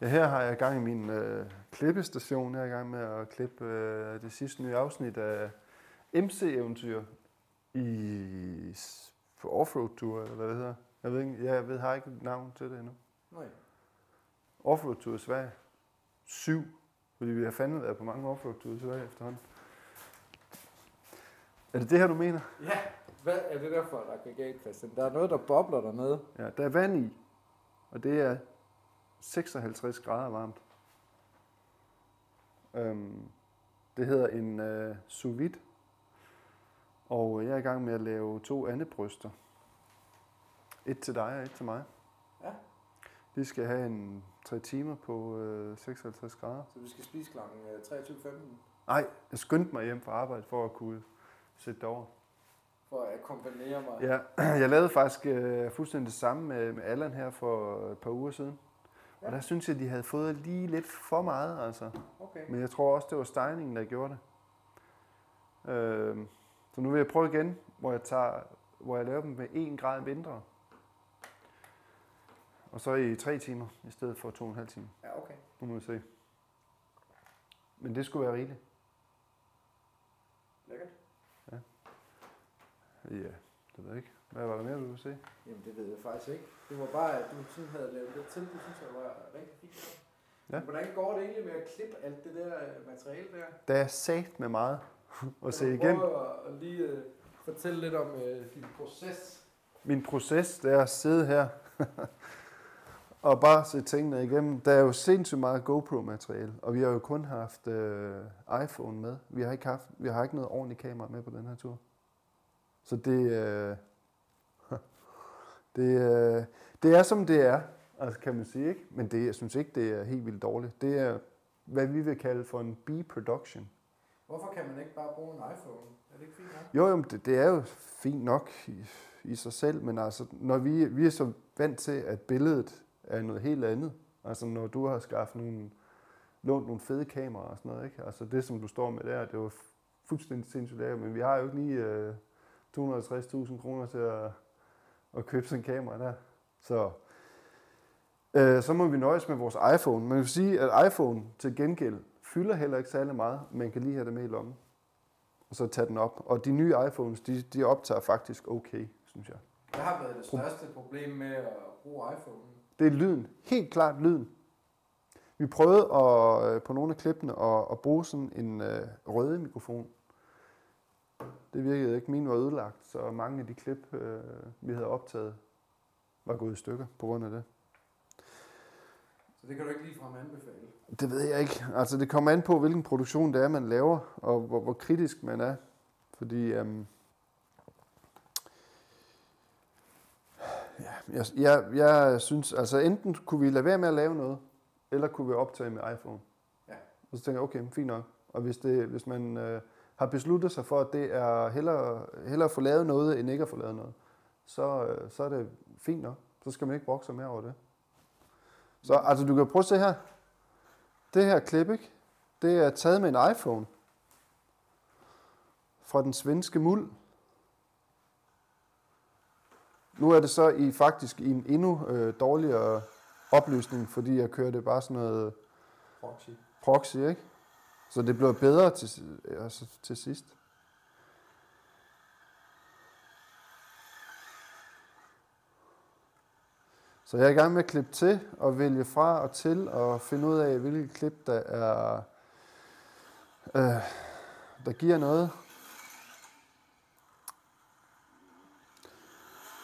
Ja, her har jeg gang i min øh, klippestation. Jeg er i gang med at klippe øh, det sidste nye afsnit af MC-eventyr i på offroad tour, eller hvad det hedder. Jeg ved, ikke, jeg ved, har ikke et navn til det endnu. Nej. Offroad tour i Sverige. Syv. Fordi vi har fandme været på mange offroad tour i Sverige efterhånden. Er det det her, du mener? Ja, hvad er det der for et aggregat, Christian? Der er noget, der bobler dernede. Ja, der er vand i, og det er 56 grader varmt. Øhm, det hedder en øh, sous vide, og jeg er i gang med at lave to andebryster. Et til dig og et til mig. Ja. Vi skal have en 3 timer på øh, 56 grader. Så vi skal spise kl. 23.15 Nej, jeg skyndte mig hjem fra arbejde for at kunne sætte det over. for at akkompagnere mig. Ja, jeg lavede faktisk øh, fuldstændig det samme med, med Allan her for et par uger siden. Ja. Og Ja. der synes jeg, de havde fået lige lidt for meget, altså. Okay. Men jeg tror også, det var stejningen, der gjorde det. Øh, så nu vil jeg prøve igen, hvor jeg, tager, hvor jeg laver dem med 1 grad mindre. Og så i 3 timer, i stedet for 2,5 timer. Ja, okay. Nu må vi se. Men det skulle være rigeligt. Lækkert. Ja, det ved jeg ikke. Hvad var der mere, du ville se? Jamen, det ved jeg faktisk ikke. Det var bare, at du sådan havde lavet det til. Det synes jeg var rigtig fint. Ja. Men Hvordan går det egentlig med at klippe alt det der øh, materiale der? Der er sagt med meget at se igennem. prøve at, at lige uh, fortælle lidt om uh, din proces? Min proces, det er at sidde her og bare se tingene igennem. Der er jo sindssygt meget GoPro-materiale, og vi har jo kun haft øh, iPhone med. Vi har, ikke haft, vi har ikke noget ordentligt kamera med på den her tur. Så det, øh, det, øh, det er som det er, altså kan man sige, ikke? Men det, jeg synes ikke, det er helt vildt dårligt. Det er, hvad vi vil kalde for en B-production. Hvorfor kan man ikke bare bruge en iPhone? Er det ikke fint nok? Jo, jo, det, det er jo fint nok i, i sig selv, men altså, når vi, vi er så vant til, at billedet er noget helt andet. Altså, når du har skaffet nogle, lånt nogle fede kameraer og sådan noget, ikke? Altså, det, som du står med der, det er jo fuldstændig sindssygt lækkert, men vi har jo ikke lige øh, 250.000 kroner til at, at købe sådan en kamera der. Så, øh, så må vi nøjes med vores iPhone. Man kan sige, at iPhone til gengæld fylder heller ikke særlig meget. Man kan lige have det med i lommen og så tage den op. Og de nye iPhones, de, de optager faktisk okay, synes jeg. Hvad har været det største problem med at bruge iPhone? Det er lyden. Helt klart lyden. Vi prøvede at, øh, på nogle af klippene at, at bruge sådan en øh, røde mikrofon. Det virkede ikke. Min var ødelagt, så mange af de klip, øh, vi havde optaget, var gået i stykker på grund af det. Så det kan du ikke ligefrem anbefale. Det ved jeg ikke. Altså, det kommer an på, hvilken produktion det er, man laver, og hvor, hvor kritisk man er. Fordi, øhm, ja, jeg, jeg, jeg synes, altså enten kunne vi lade være med at lave noget, eller kunne vi optage med iPhone. Ja. Og så tænker jeg, okay, fint nok. Og hvis, det, hvis man øh, har besluttet sig for, at det er hellere, hellere at få lavet noget, end ikke at få lavet noget, så, øh, så er det fint nok. Så skal man ikke brokse sig mere over det. Så altså, du kan prøve at se her. Det her klip, ikke? Det er taget med en iPhone. Fra den svenske muld. Nu er det så i faktisk i en endnu øh, dårligere opløsning, fordi jeg kørte bare sådan noget Proxy. proxy, ikke? Så det blev bedre til, altså, til sidst. Så jeg er i gang med at klippe til og vælge fra og til og finde ud af, hvilke klip, der er, øh, der giver noget.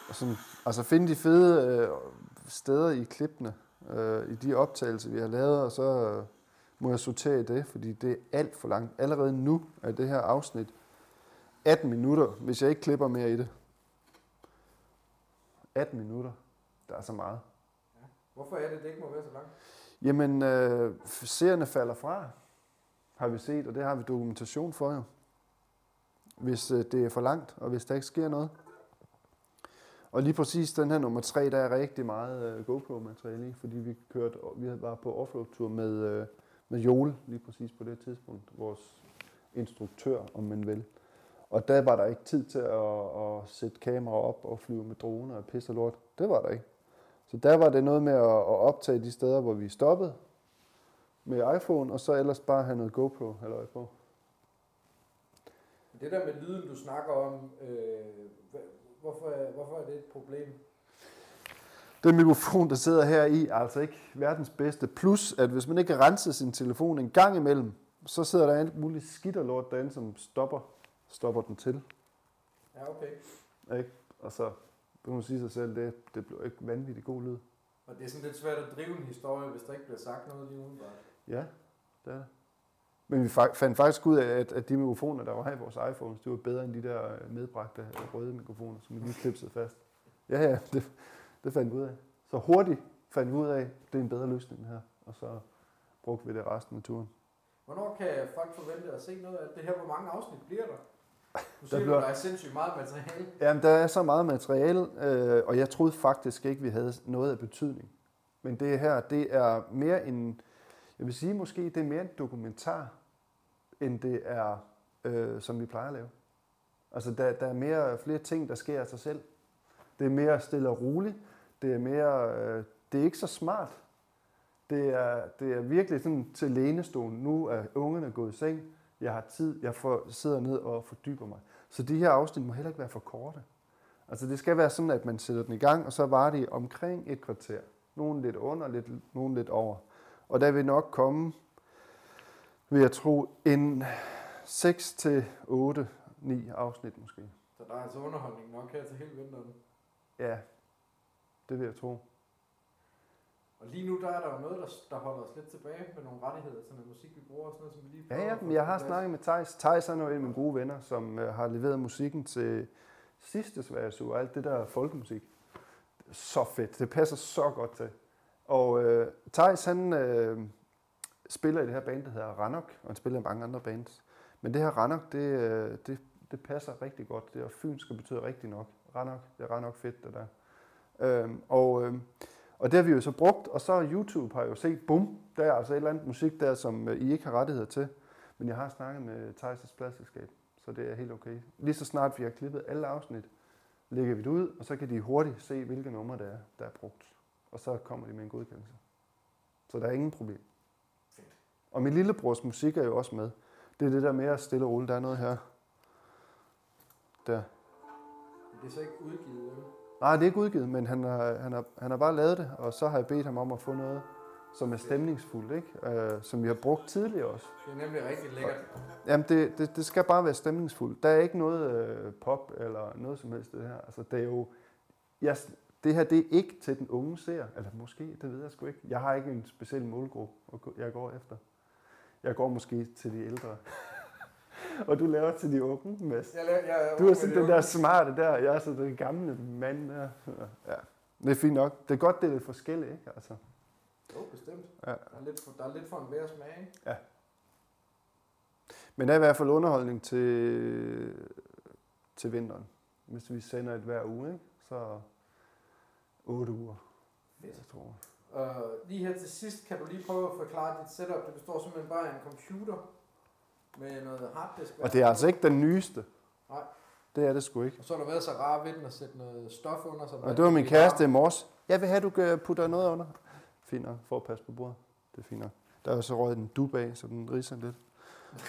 Og sådan, altså finde de fede øh, steder i klippene, øh, i de optagelser, vi har lavet, og så øh, må jeg sortere i det, fordi det er alt for langt. Allerede nu er det her afsnit 18 minutter, hvis jeg ikke klipper mere i det. 18 minutter. Der er så meget. Hvorfor er det, det ikke må være så langt? Jamen, øh, seerne falder fra, har vi set, og det har vi dokumentation for jo. Hvis øh, det er for langt, og hvis der ikke sker noget. Og lige præcis den her nummer 3, der er rigtig meget øh, GoPro-materiale i, fordi vi kørte, vi var på offroad-tur med, øh, med Jole lige præcis på det tidspunkt, vores instruktør, om man vil. Og der var der ikke tid til at, at sætte kamera op og flyve med droner og pisse og lort. Det var der ikke. Så der var det noget med at, at optage de steder, hvor vi stoppede, med iPhone, og så ellers bare have noget GoPro eller på. Det der med lyden, du snakker om, øh, hvorfor, hvorfor er det et problem? Den mikrofon, der sidder her i, er altså ikke verdens bedste. Plus, at hvis man ikke kan rense sin telefon en gang imellem, så sidder der alt muligt skidt og lort derinde, som stopper, stopper den til. Ja, okay. Ikke? Og så kan man sige sig selv, det, det bliver ikke vanvittigt god lyd. Og det er sådan lidt svært at drive en historie, hvis der ikke bliver sagt noget lige umiddelbart. Ja, det er det. Men vi fa- fandt faktisk ud af, at, at de mikrofoner, der var her i vores iPhones, de var bedre end de der øh, medbragte øh, røde mikrofoner, som vi lige klipsede fast. Ja, ja, det, det fandt vi ud af. Så hurtigt fandt vi ud af, at det er en bedre løsning her. Og så brugte vi det resten af turen. Hvornår kan folk forvente at se noget af det her? Hvor mange afsnit bliver der? Du siger, bliver- bliver... der er sindssygt meget materiale. Jamen, der er så meget materiale, øh, og jeg troede faktisk ikke, vi havde noget af betydning. Men det her, det er mere en, jeg vil sige måske, det er mere en dokumentar, end det er, øh, som vi plejer at lave. Altså, der, der er mere, flere ting, der sker af sig selv. Det er mere stille og roligt. Det er mere, øh, det er ikke så smart. Det er, det er virkelig sådan til lænestolen. Nu er ungerne gået i seng. Jeg har tid. Jeg får, sidder ned og fordyber mig. Så de her afsnit må heller ikke være for korte. Altså det skal være sådan, at man sætter den i gang, og så var det omkring et kvarter. Nogle lidt under, lidt, nogle lidt over. Og der vil nok komme, vil jeg tro, en 6 til 8, 9 afsnit måske. Så der er altså underholdning nok her til hele vinteren. Ja, det vil jeg tro. Og lige nu der er der jo noget, der, der holder os lidt tilbage med nogle rettigheder til noget musik, vi bruger og sådan noget, som vi lige Ja, ja, men jeg har plads. snakket med Thijs. Thijs er jo en af mine gode venner, som øh, har leveret musikken til sidste Sveriges og alt det der folkemusik. Så fedt. Det passer så godt til. Og øh, Thijs, han øh, spiller i det her band, der hedder Ranok, og han spiller i mange andre bands. Men det her Ranok, det, øh, det, det passer rigtig godt. Det er fynsk og betyder rigtig nok. Ranok, det er Ranok fedt, det der. Øhm, og, øhm, og det har vi jo så brugt, og så YouTube har jo set, bum, der er altså et eller andet musik der, som øh, I ikke har rettigheder til. Men jeg har snakket med Thijs' pladselskab, så det er helt okay. Lige så snart vi har klippet alle afsnit, lægger vi det ud, og så kan de hurtigt se, hvilke numre der er, der er brugt. Og så kommer de med en godkendelse. Så der er ingen problem. Og min lillebrors musik er jo også med. Det er det der med at stille og roligt. Der er noget her. Der. Det er så ikke udgivet, eller? Nej, det er ikke udgivet, men han har, han, har, han har bare lavet det, og så har jeg bedt ham om at få noget, som er stemningsfuldt, ikke? Øh, som vi har brugt tidligere også. Det er nemlig rigtig lækkert. Jamen, det, det, det skal bare være stemningsfuldt. Der er ikke noget øh, pop eller noget som helst det her. Altså, det er jo... Jeg, det her, det er ikke til den unge seer. Eller måske, det ved jeg sgu ikke. Jeg har ikke en speciel målgruppe, jeg går efter. Jeg går måske til de ældre. Og du laver til de unge, Mads. Jeg, laver, jeg, Du er sådan den der smarte der, jeg er så den gamle mand der. Ja, det er fint nok. Det er godt, det er lidt forskelligt, ikke? Altså, Jo, bestemt. Ja. Der, er lidt for, der er lidt for en værre smag, ikke? men der er i hvert fald underholdning til, til vinteren. Hvis vi sender et hver uge, ikke? så 8 uger. Fedt. Jeg tror. Og lige her til sidst kan du lige prøve at forklare dit setup. Det består simpelthen bare af en computer med noget harddisk. Og det er altså ikke den nyeste. Nej. Det er det sgu ikke. Og så har du været så rar ved den at sætte noget stof under. Så Og det var min kæreste i morges. Jeg vil have, at du øh, putter noget under. Fint nok, for at passe på bordet. Det er fint nok. Der er så røget en dub af, så den riser lidt.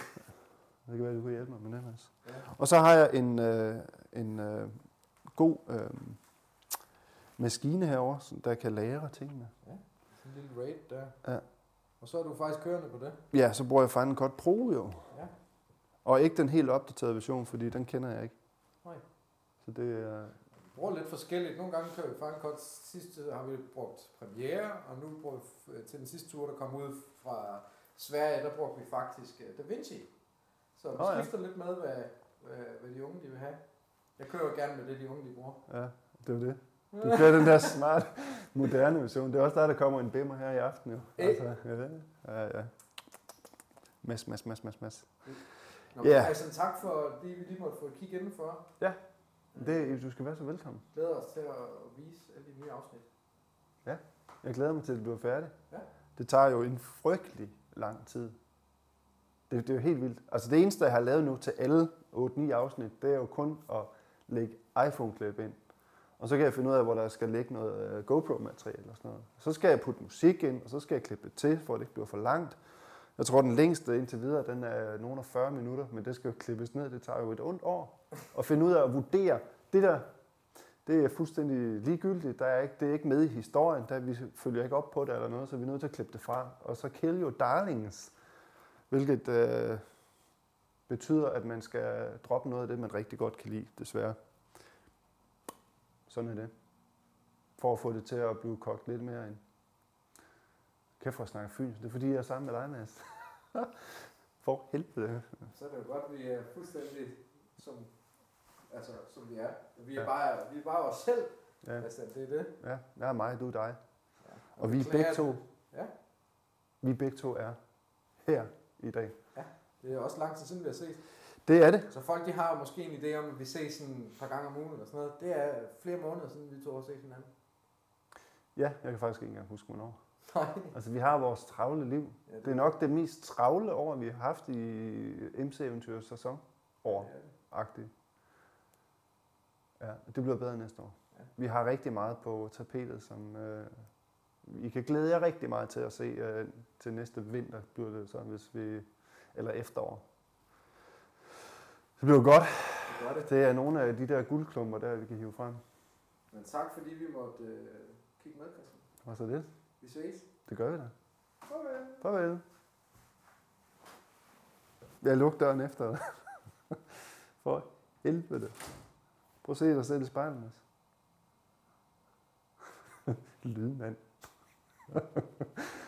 Det kan være, du kan hjælpe mig med det, Mads. Ja. Og så har jeg en, øh, en øh, god øh, maskine herover, der kan lære tingene. Sådan en lille raid der. Ja. Og så er du faktisk kørende på det. Ja, så bruger jeg Final Cut Pro jo. Ja. Og ikke den helt opdaterede version, fordi den kender jeg ikke. Nej. Så det er... Vi bruger lidt forskelligt. Nogle gange kører vi Final Cut. Sidste har vi brugt Premiere, og nu bruger vi f- til den sidste tur, der kom ud fra Sverige, der brugte vi faktisk øh, DaVinci. Så vi Nå ja. skifter lidt med, hvad, hvad, hvad de unge de vil have. Jeg kører jo gerne med det, de unge de bruger. Ja, det er det. Du kører den der smart, moderne version. Det er også der, der kommer en bimmer her i aften jo. Altså, ja, ja, ja. Mas, mas, mas, mas, mas. Nå, Ja. altså, tak for det, vi lige måtte få et kig indenfor. Det, du skal være så velkommen. Glæder os til at vise alle de nye afsnit. Jeg glæder mig til, at du er færdig. Ja. Det tager jo en frygtelig lang tid. Det, det er jo helt vildt. Altså det eneste, jeg har lavet nu til alle 8-9 afsnit, det er jo kun at lægge iPhone-klip ind. Og så kan jeg finde ud af, hvor der skal ligge noget øh, GoPro-materiale og sådan noget. Så skal jeg putte musik ind, og så skal jeg klippe det til, for at det ikke bliver for langt. Jeg tror, den længste indtil videre, den er nogen af 40 minutter, men det skal jo klippes ned. Det tager jo et ondt år at finde ud af at vurdere. Det der, det er fuldstændig ligegyldigt. Der er ikke, det er ikke med i historien. Der, vi følger ikke op på det eller noget, så vi er nødt til at klippe det fra. Og så kill jo darlings, hvilket øh, betyder, at man skal droppe noget af det, man rigtig godt kan lide, desværre. Sådan er det. For at få det til at blive kogt lidt mere ind. Kæft for at snakke fyn. Det er fordi, jeg er sammen med dig, Mads. for helvede. Så er det jo godt, at vi er fuldstændig som, altså, som vi er. Vi er, Ja. bare, vi er bare os selv. Ja, Altså, det er det. ja, jeg er mig, du er dig. Ja. Og vi er begge to. Ja, vi begge to er her i dag. det er også lang tid siden, vi har set. Det er det. Så folk de har jo måske en idé om, at vi ses sådan et par gange om ugen eller sådan noget. Det er flere måneder siden, vi to har set hinanden. Ja, jeg kan faktisk ikke engang huske, hvornår. Nej. Altså, vi har vores travle liv. Ja, Det er nok det mest travle år, vi har haft i MC-eventyrets sæson. År. Ja. Ja, det bliver bedre næste år. Ja. Vi har rigtig meget på tapetet, som øh, I kan glæde jer rigtig meget til at se øh, til næste vinter, bliver det så, hvis vi, eller efterår. Det bliver godt. det det. Det er nogle af de der guldklumper, der vi kan hive frem. Men tak, fordi vi måtte øh, kigge med, Christian. Og så det. Vi ses. Det gør vi da. Farvel. Farvel. Jeg lukker døren efter dig. For helvede. Prøv at se dig selv i spejlet, Mads. Lydmand.